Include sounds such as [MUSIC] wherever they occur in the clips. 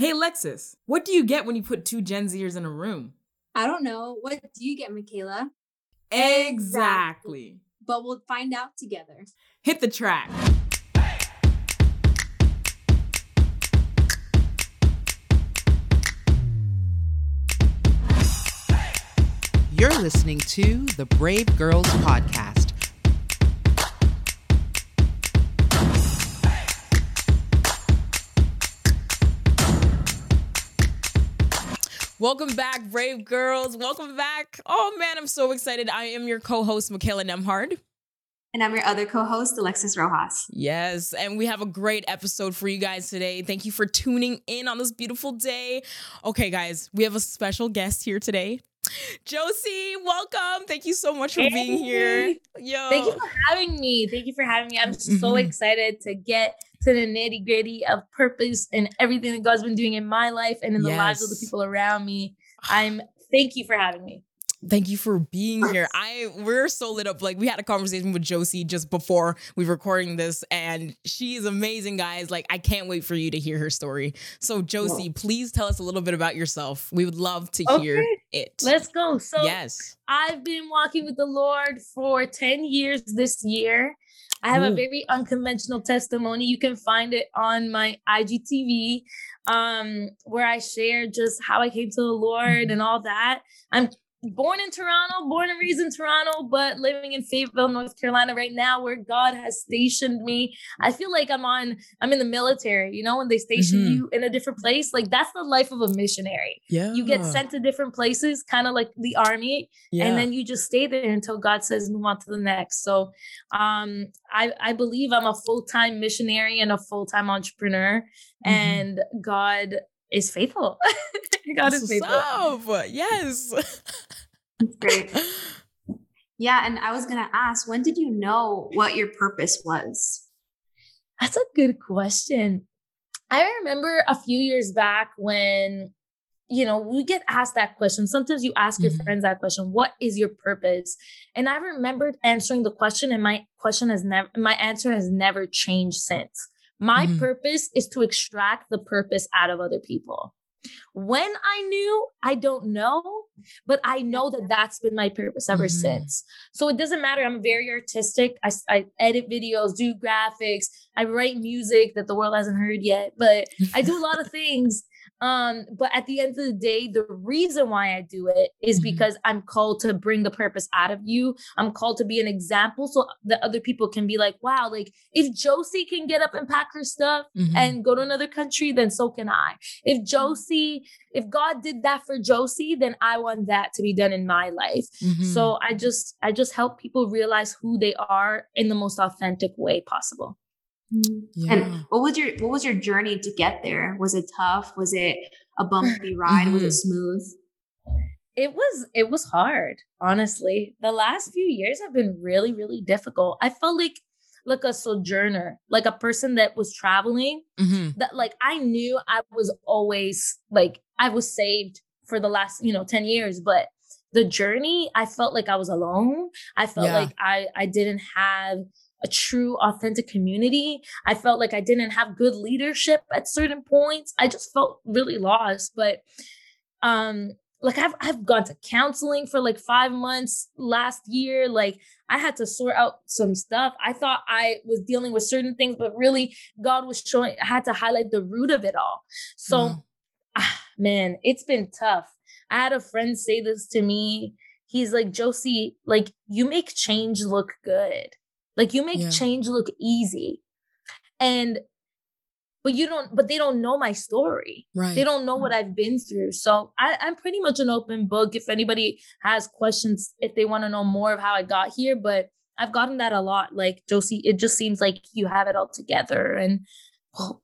Hey, Alexis, what do you get when you put two Gen Zers in a room? I don't know. What do you get, Mikayla? Exactly. But we'll find out together. Hit the track. You're listening to the Brave Girls Podcast. Welcome back, brave girls. Welcome back. Oh man, I'm so excited. I am your co-host, Mikayla Nemhard. And I'm your other co-host, Alexis Rojas. Yes, and we have a great episode for you guys today. Thank you for tuning in on this beautiful day. Okay, guys, we have a special guest here today. Josie, welcome. Thank you so much for hey. being here. Yo. Thank you for having me. Thank you for having me. I'm mm-hmm. so excited to get to the nitty gritty of purpose and everything that God's been doing in my life and in the yes. lives of the people around me. I'm thank you for having me. Thank you for being here. I we're so lit up. Like we had a conversation with Josie just before we were recording this, and she is amazing, guys. Like I can't wait for you to hear her story. So Josie, please tell us a little bit about yourself. We would love to okay. hear it. Let's go. So yes, I've been walking with the Lord for 10 years this year. I have Ooh. a very unconventional testimony. You can find it on my IGTV, um, where I share just how I came to the Lord and all that. I'm born in Toronto, born and raised in Toronto, but living in Fayetteville, North Carolina right now, where God has stationed me. I feel like I'm on, I'm in the military, you know, when they station mm-hmm. you in a different place. Like that's the life of a missionary. Yeah. You get sent to different places, kind of like the army, yeah. and then you just stay there until God says move on to the next. So um I, I believe I'm a full-time missionary and a full-time entrepreneur. Mm-hmm. And God is faithful. [LAUGHS] God is faithful. Up. Yes. That's great. [LAUGHS] Yeah, and I was gonna ask, when did you know what your purpose was? That's a good question. I remember a few years back when, you know, we get asked that question. Sometimes you ask your mm-hmm. friends that question, what is your purpose? And I remembered answering the question, and my question has never, my answer has never changed since. My mm-hmm. purpose is to extract the purpose out of other people. When I knew, I don't know, but I know that that's been my purpose ever mm-hmm. since. So it doesn't matter. I'm very artistic. I, I edit videos, do graphics, I write music that the world hasn't heard yet, but I do a lot of [LAUGHS] things um, but at the end of the day, the reason why I do it is mm-hmm. because I'm called to bring the purpose out of you. I'm called to be an example so that other people can be like, wow, like if Josie can get up and pack her stuff mm-hmm. and go to another country, then so can I. If Josie, if God did that for Josie, then I want that to be done in my life. Mm-hmm. So I just I just help people realize who they are in the most authentic way possible. Mm-hmm. Yeah. And what was your what was your journey to get there? Was it tough? Was it a bumpy [LAUGHS] ride? Mm-hmm. Was it mm-hmm. smooth? It was it was hard, honestly. The last few years have been really really difficult. I felt like like a sojourner, like a person that was traveling. Mm-hmm. That like I knew I was always like I was saved for the last, you know, 10 years, but the journey, I felt like I was alone. I felt yeah. like I I didn't have a true authentic community i felt like i didn't have good leadership at certain points i just felt really lost but um like I've I've gone to counseling for like 5 months last year like I had to sort out some stuff. I thought I was dealing with certain things but really God was showing I had to highlight the root of it all. So mm. ah, man, it's been tough. I had a friend say this to me. He's like, "Josie, like you make change look good." Like you make yeah. change look easy. And but you don't but they don't know my story. Right. they don't know what i've been through. So I, i'm pretty much an open book. If anybody has questions if they want to know more of how i got here but i've gotten that a lot. Like josie it just seems like you have it all together. And well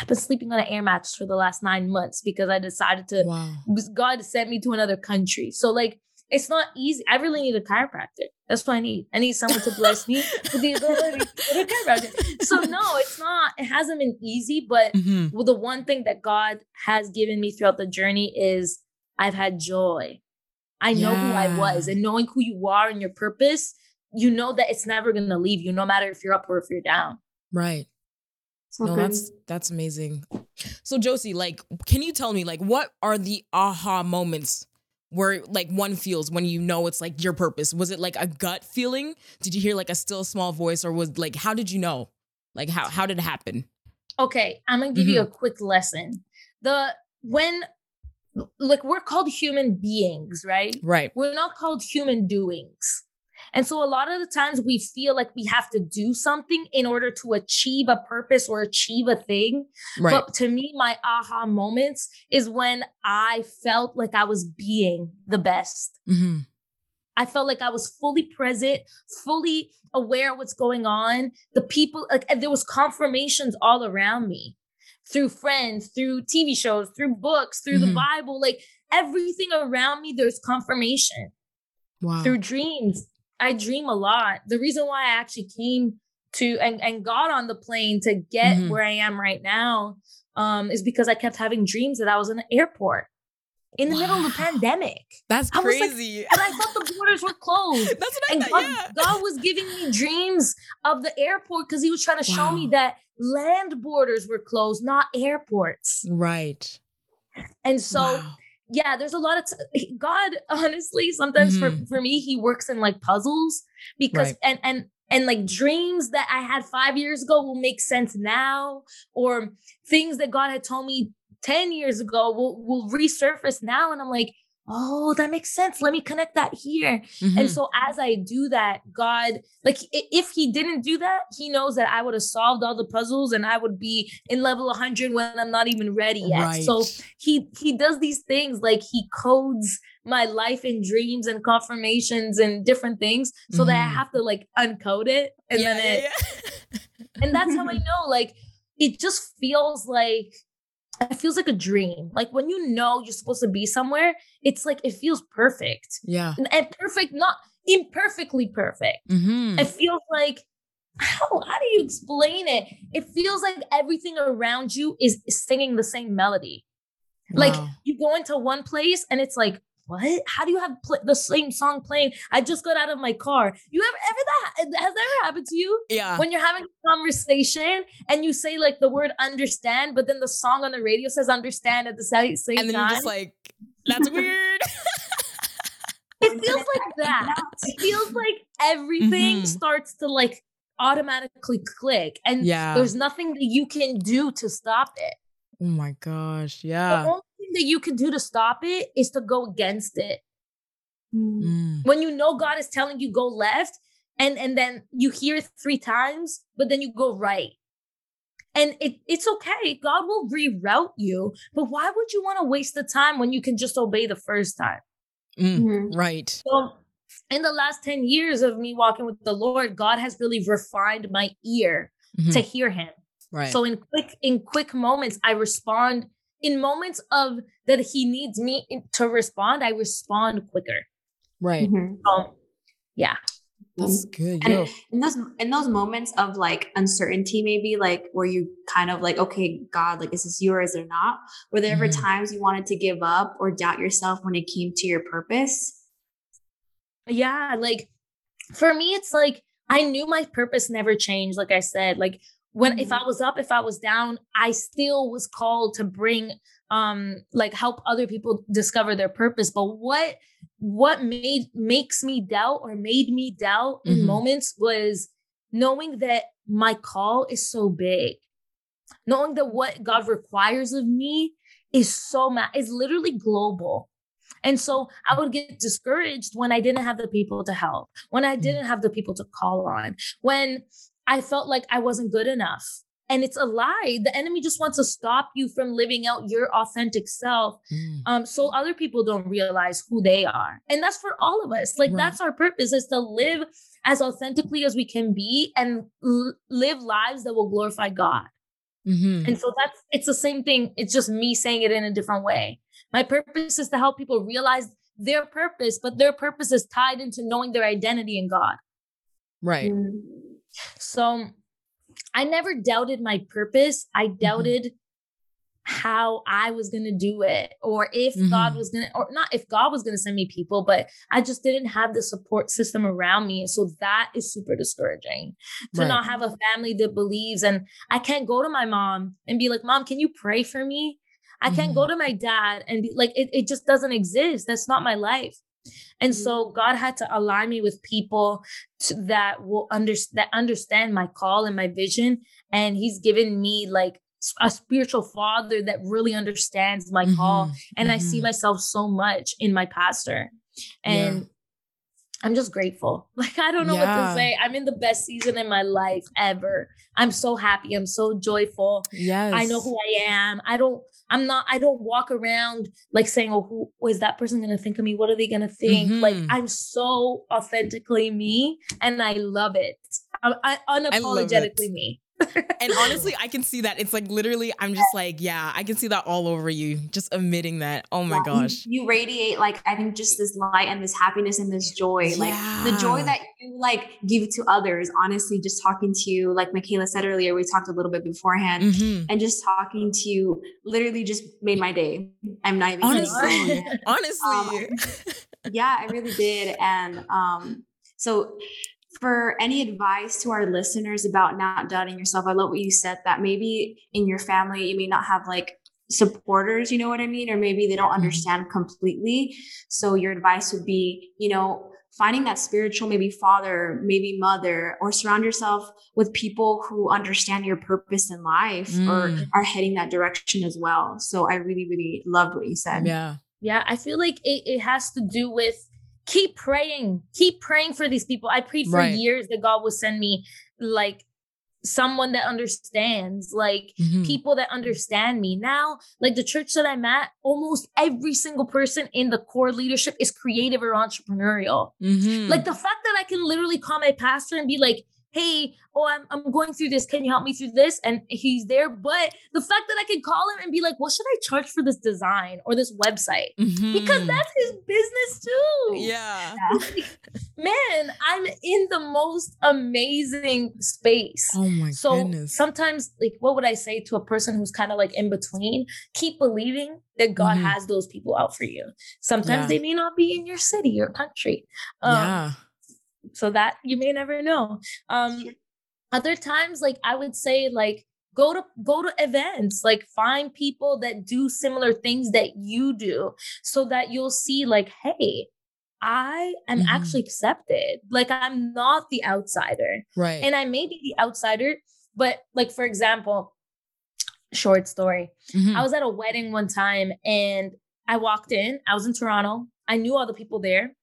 i've been sleeping on an air mattress for the last nine months because i decided to wow. god sent me to another country. So like it's not easy. I really need a chiropractor. That's what I need. I need someone to bless me with the ability to a chiropractor. So no, it's not. It hasn't been easy, but mm-hmm. well, the one thing that God has given me throughout the journey is I've had joy. I know yeah. who I was, and knowing who you are and your purpose, you know that it's never going to leave you, no matter if you're up or if you're down. Right. So no, that's that's amazing. So Josie, like, can you tell me like what are the aha moments where like one feels when you know it's like your purpose? Was it like a gut feeling? Did you hear like a still small voice, or was like how did you know? Like how how did it happen? Okay, I'm gonna give you mm-hmm. a quick lesson. The when like we're called human beings, right? Right. We're not called human doings. And so a lot of the times we feel like we have to do something in order to achieve a purpose or achieve a thing. Right. But to me, my aha moments is when I felt like I was being the best. hmm I felt like I was fully present, fully aware of what's going on. The people, like there was confirmations all around me through friends, through TV shows, through books, through the Mhm. Bible, like everything around me, there's confirmation Wow. through dreams. I dream a lot. The reason why I actually came to and, and got on the plane to get Mhm. where I am right now um, is because I kept having dreams that I was in an airport in the middle of the pandemic. That's I was like- crazy. And I thought the borders were [LAUGHS] closed. That's what I And thought. God, yeah. God was giving me dreams of the airport because he was trying to show me that land borders were closed, not airports. Right. And so, Wow. Yeah, there's a lot of t- God. [LAUGHS] Honestly, sometimes for Mhm. for me, He works in like puzzles because Right. and and and like dreams that I had five years ago will make sense now, or things that God had told me ten years ago will will resurface now, and I'm like. Oh, that makes sense. Let me connect that here. Mhm. And so as I do that, God, like if he didn't do that, he knows that I would have solved all the puzzles and I would be in level 100 when I'm not even ready yet. So he he does these things like he codes my life in dreams and confirmations and different things so that I Mhm. have to like uncode it and yeah, then it yeah, yeah. and that's how I [LAUGHS] know like it just feels like it feels like a dream. Like when you know you're supposed to be somewhere, it's like it feels perfect. yeah. And, and perfect, not imperfectly perfect. Mm-hmm. It feels like how how do you explain it? It feels like everything around you is singing the same melody. Like you go into one place and it's like, what? How do you have pl- the same song playing? I just got out of my car. You ever ever that has that ever happened to you? yeah. When you're having a conversation and you say like the word understand, but then the song on the radio says understand at the same, time. and then time. you're just like, that's [LAUGHS] weird. it feels like that. [LAUGHS] It feels like everything Mhm. starts to like automatically click and yeah. there's nothing that you can do to stop it. Oh my gosh. The Yeah. Only thing that you can do to stop it is to go against it. Mm. Mm. When you know God is telling you go left and and then you hear it 3 times but then you go right. And it, it's okay. God will reroute you. But why would you want to waste the time when you can just obey the first time? Mm. Mhm. Right. So, in the last 10 years of me walking with the Lord, God has really refined my ear Mhm. to hear him. Right. So in quick in quick moments I respond in moments of that he needs me to respond, I respond quicker. right. Mhm. So, yeah. That's good. And Yo. in those in those moments of like uncertainty, maybe like where you kind of like, okay, God, like is this you or is there not? Were there ever Mhm. times you wanted to give up or doubt yourself when it came to your purpose? Yeah, like for me it's like I knew my purpose never changed like I said. Like when if Mhm. I was up, if I was down, I still was called to bring um like help other people discover their purpose. But what what made makes me doubt or made me doubt in Mhm. moments was knowing that my call is so big. Knowing that what God requires of me is so ma- is literally global. And so I would get discouraged when I didn't have the people to help, when I didn't have the people to call on, when I felt like I wasn't good enough. And it's a lie. The enemy just wants to stop you from living out your authentic self Mm. um so other people don't realize who they are and that's for all of us like Right. that's our purpose is to live as authentically as we can be and l- live lives that will glorify god Mhm. and so that's it's the same thing it's just me saying it in a different way my purpose is to help people realize their purpose but their purpose is tied into knowing their identity in god Right. Mm. So I never doubted my purpose. I doubted how I was going to do it or if mm-hmm. God was going to, or not if God was going to send me people, but I just didn't have the support system around me. So that is super discouraging to right. not have a family that believes. And I can't go to my mom and be like, Mom, can you pray for me? I can't mm-hmm. go to my dad and be like, it, it just doesn't exist. That's not my life. And so mm-hmm. God had to align me with people to, that will understand that understand my call and my vision. And He's given me like a spiritual father that really understands my mm-hmm, call and mm-hmm. i see mm-hmm. myself so much in my pastor and yeah. I'm just grateful. [LAUGHS] Like i don't know yeah. what to say. I'm in the best season in my life ever. I'm so happy. I'm so joyful. Yes i know who i am. I don't i'm not i don't walk around like saying oh who who is that person gonna think of me? What are they gonna think? Mm-hmm. like i'm so authentically me and i love it. I'm I, unapologetically I me and honestly, I can see that. It's like literally, I'm just like, yeah, I can see that all over you, just admitting that. Oh my yeah, gosh. You, you, radiate like I think just this light and this happiness and this joy. Yeah. Like the joy that you like give to others. Honestly, just talking to you, like Mikayla said earlier, we talked a little bit beforehand, mm-hmm. and just talking to you literally just made my day. I'm not even honestly, [LAUGHS] honestly. Um, yeah, I really did. And um, so for any advice to our listeners about not doubting yourself, I love what you said that maybe in your family you may not have like supporters, you know what I mean? Or maybe they don't mm-hmm. understand completely. So your advice would be, you know, finding that spiritual maybe father, maybe mother, or surround yourself with people who understand your purpose in life mm. or are heading that direction as well. So I really, really loved what you said. Yeah. Yeah. I feel like it, it has to do with keep praying, keep praying for these people. I prayed for right. years that God would send me like someone that understands, like mm-hmm. people that understand me. Now, like the church that I'm at, almost every single person in the core leadership is creative or entrepreneurial. Mm-hmm. Like the fact that I can literally call my pastor and be like, hey, oh, I'm, I'm going through this. Can you help me through this? And he's there. But the fact that I can call him and be like, what should I charge for this design or this website? Mm-hmm. Because that's his business too. Yeah. [LAUGHS] Man, I'm in the most amazing space. Oh my goodness. so goodness. Sometimes, like, what would I say to a person who's kind of like in between? Keep believing that God mm-hmm. has those people out for you. Sometimes yeah. they may not be in your city or country. Um, yeah so that you may never know um other times like i would say like go to go to events like find people that do similar things that you do so that you'll see like hey I am mm-hmm. actually accepted. Like I'm not the outsider. Right. And I may be the outsider, but like for example, short story. Mm-hmm. I was at a wedding one time and I walked in. I was in Toronto. I knew all the people there.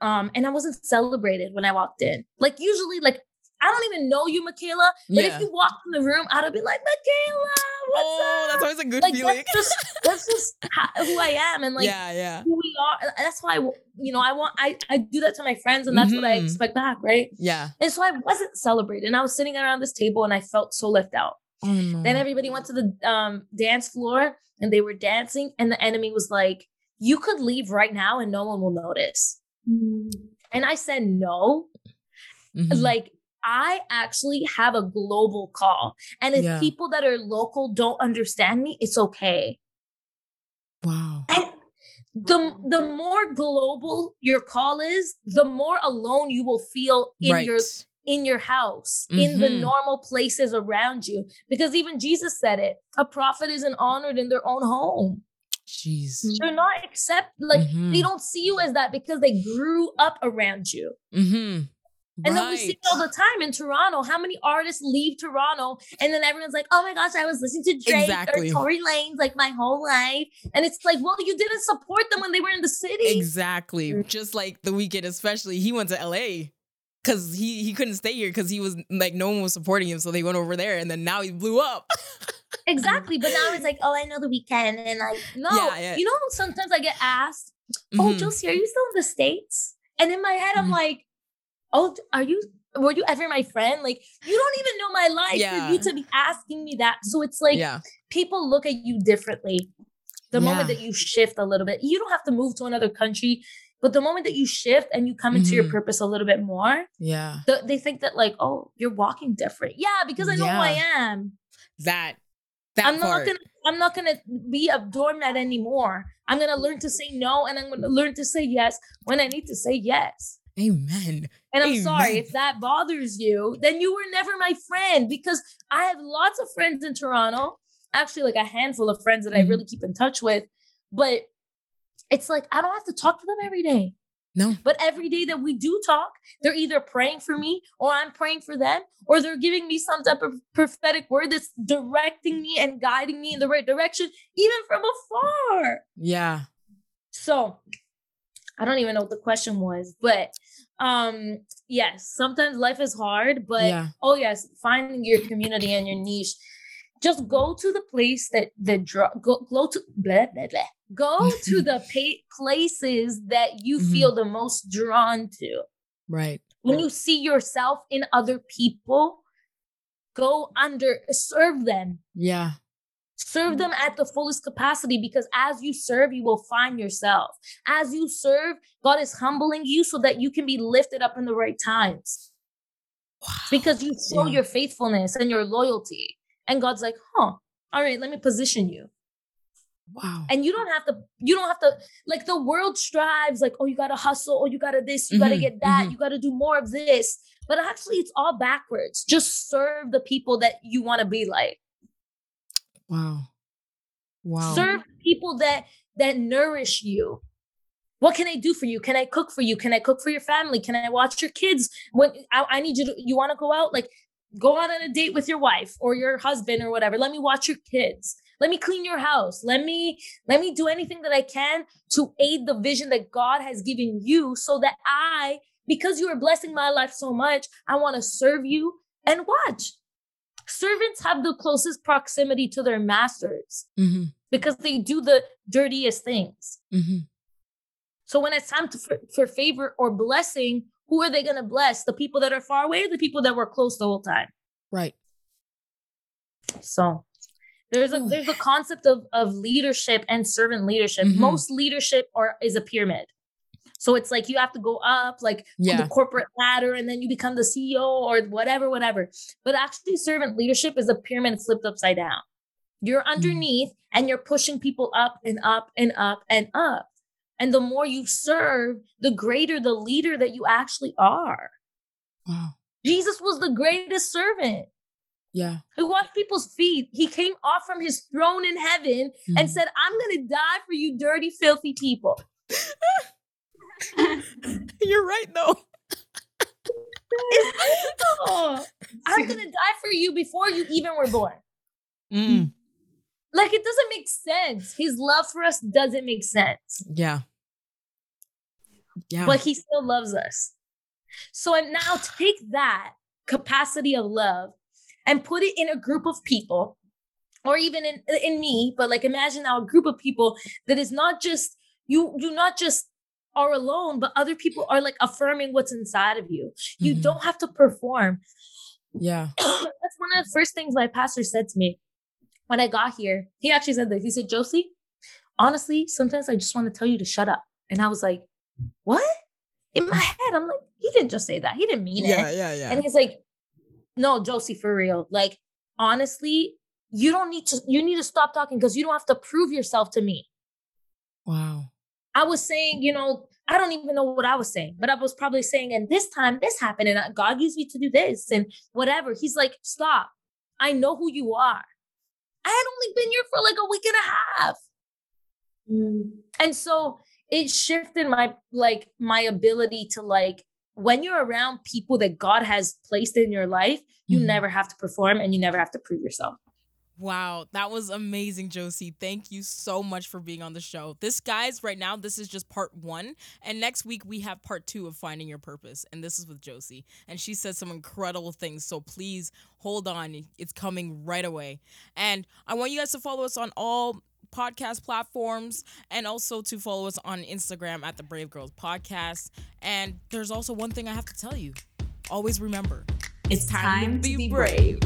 Um, and I wasn't celebrated when I walked in. Like usually, like I don't even know you, Mikayla. But yeah. if you walk in the room, I'd be like, Mikayla, what's oh, up? that's always a good like, feeling. That's just, that's just [LAUGHS] how, who I am, and like yeah, yeah. who we are. That's why you know I want I I do that to my friends, and that's mm-hmm. what I mm-hmm. expect back, right? Yeah. And so I wasn't celebrated, and I was sitting around this table, and I felt so left out. Oh, no. Then everybody went to the um, dance floor, and they were dancing, and the enemy was like, "You could leave right now, and no one will notice." And I said, no. Mm-hmm. Like, I actually have a global call. And if yeah. people that are local don't understand me, it's okay. Wow. And the the more global your call is, the more alone you will feel in right. your in your house, mm-hmm. in the mm-hmm. normal places around you. Because even Jesus said it a prophet isn't honored in their own home. Jeez. They're not accept like mm-hmm. they don't see you as that because they grew up around you. Mm-hmm. And right. then we see it all the time in Toronto. How many artists leave Toronto and then everyone's like, "Oh my gosh, I was listening to Drake exactly. or Tory Lanez like my whole life," and it's like, well, you didn't support them when they were in the city. Exactly. Just like the Weeknd, especially he went to LA because he he couldn't stay here because he was like no one was supporting him, so they went over there, and then now he blew up. [LAUGHS] exactly, but now it's [LAUGHS] like, oh, I know the Weeknd. and like, no, yeah, yeah. you know, sometimes I get asked, "Oh, mm-hmm. Josie, are you still in the states?" And in my head, I'm mm-hmm. like, "Oh, are you?" Were you ever my friend? Like, you don't even know my life yeah. for you to be asking me that. So it's like yeah. people look at you differently the moment that you shift a little bit. You don't have to move to another country but the moment that you shift and you come into mm-hmm. your purpose a little bit more, yeah, they think that like, oh, you're walking different. Yeah, because I know yeah. who I am. That That I'm not part. gonna I'm not gonna be a doormat anymore. I'm gonna learn to say no and I'm gonna learn to say yes when I need to say yes. Amen. And I'm sorry if that bothers you, then you were never my friend because I have lots of friends in Toronto, actually like a handful of friends that I Mhm. really keep in touch with, but it's like I don't have to talk to them every day. No. But every day that we do talk, they're either praying for me or I'm praying for them, or they're giving me some type of prophetic word that's directing me and guiding me in the right direction, even from afar. Yeah. So I don't even know what the question was, but um yes, sometimes life is hard, but yeah. oh yes, finding your community and your niche. Just go to the place that the draw go go to blah blah blah. Go to the pa- places that you Mhm. feel the most drawn to. Right. When you see yourself in other people, go under serve them. Yeah. Serve them at the fullest capacity because as you serve, you will find yourself. As you serve, God is humbling you so that you can be lifted up in the right times because you show Yeah. your faithfulness and your loyalty. And God's like, huh, all right, let me position you. Wow. And you don't have to, you don't have to, like the world strives, like, oh, you gotta hustle, oh, you gotta this, you gotta Mhm, get that, mhm. you gotta do more of this. But actually, it's all backwards. Just serve the people that you want to be like. Wow. Wow. serve people that that nourish you what can i do for you can i cook for you can i cook for your family can i watch your kids when i, I need you to you want to go out like go out on a date with your wife or your husband or whatever let me watch your kids let me clean your house let me let me do anything that i can to aid the vision that god has given you so that i because you are blessing my life so much i want to serve you and watch servants have the closest proximity to their masters Mm-hmm. because they do the dirtiest things. Mm-hmm. So when it's time to, for, for favor or blessing, who are they going to bless? The people that are far away or the people that were close the whole time? Right. So there's a there's a concept of of leadership and servant leadership. Mhm. Most leadership are is a pyramid. So it's like you have to go up like Yeah. the corporate ladder and then you become the CEO or whatever, whatever. But actually, servant leadership is a pyramid flipped upside down. You're Mm. underneath and you're pushing people up and up and up and up. And the more you serve, the greater the leader that you actually are. Wow. Jesus was the greatest servant Yeah. who washed people's feet. He came off from his throne in heaven and Mhm. said, I'm going to die for you, dirty, filthy people. [LAUGHS] You're right though. [LAUGHS] I'm going to die for you before you even were born. Mm. Like, it doesn't make sense. His love for us doesn't make sense, Yeah. Yeah. but he still loves us. So and now take that capacity of love and put it in a group of people or even in in me but like imagine now a group of people that is not just you you not just are alone but other people are like affirming what's inside of you you Mhm. don't have to perform yeah. [CLEARS THROAT] that's one of the first things my pastor said to me when I got here. He actually said this. He said, Josie, honestly, sometimes I just want to tell you to shut up. And I was like, what? In my [LAUGHS] head, I'm like, he didn't just say that. He didn't mean it. Yeah. Yeah. Yeah. And he's like, no, Josie, for real. Like, honestly, you don't need to, you need to stop talking because you don't have to prove yourself to me. wow. I was saying, you know, I don't even know what I was saying, but I was probably saying, and this time this happened, and God used me to do this and whatever. He's like, stop. I know who you are. I had only been here for like a week and a half. Mm. And so it shifted my like my ability to like when you're around people that God has placed in your life, you Mhm. never have to perform and you never have to prove yourself. Wow, that was amazing, Josie. Thank you so much for being on the show. This, guys, right now, this is just part one. And next week, we have part two of Finding Your Purpose. And this is with Josie. And she said some incredible things. So please hold on. It's coming right away. And I want you guys to follow us on all podcast platforms and also to follow us on Instagram at the Brave Girls Podcast. And there's also one thing I have to tell you always remember It's time to be brave.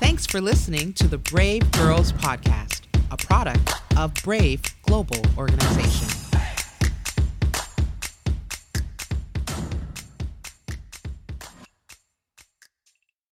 Thanks for listening to the Brave Girls Podcast, a product of Brave Global Organization.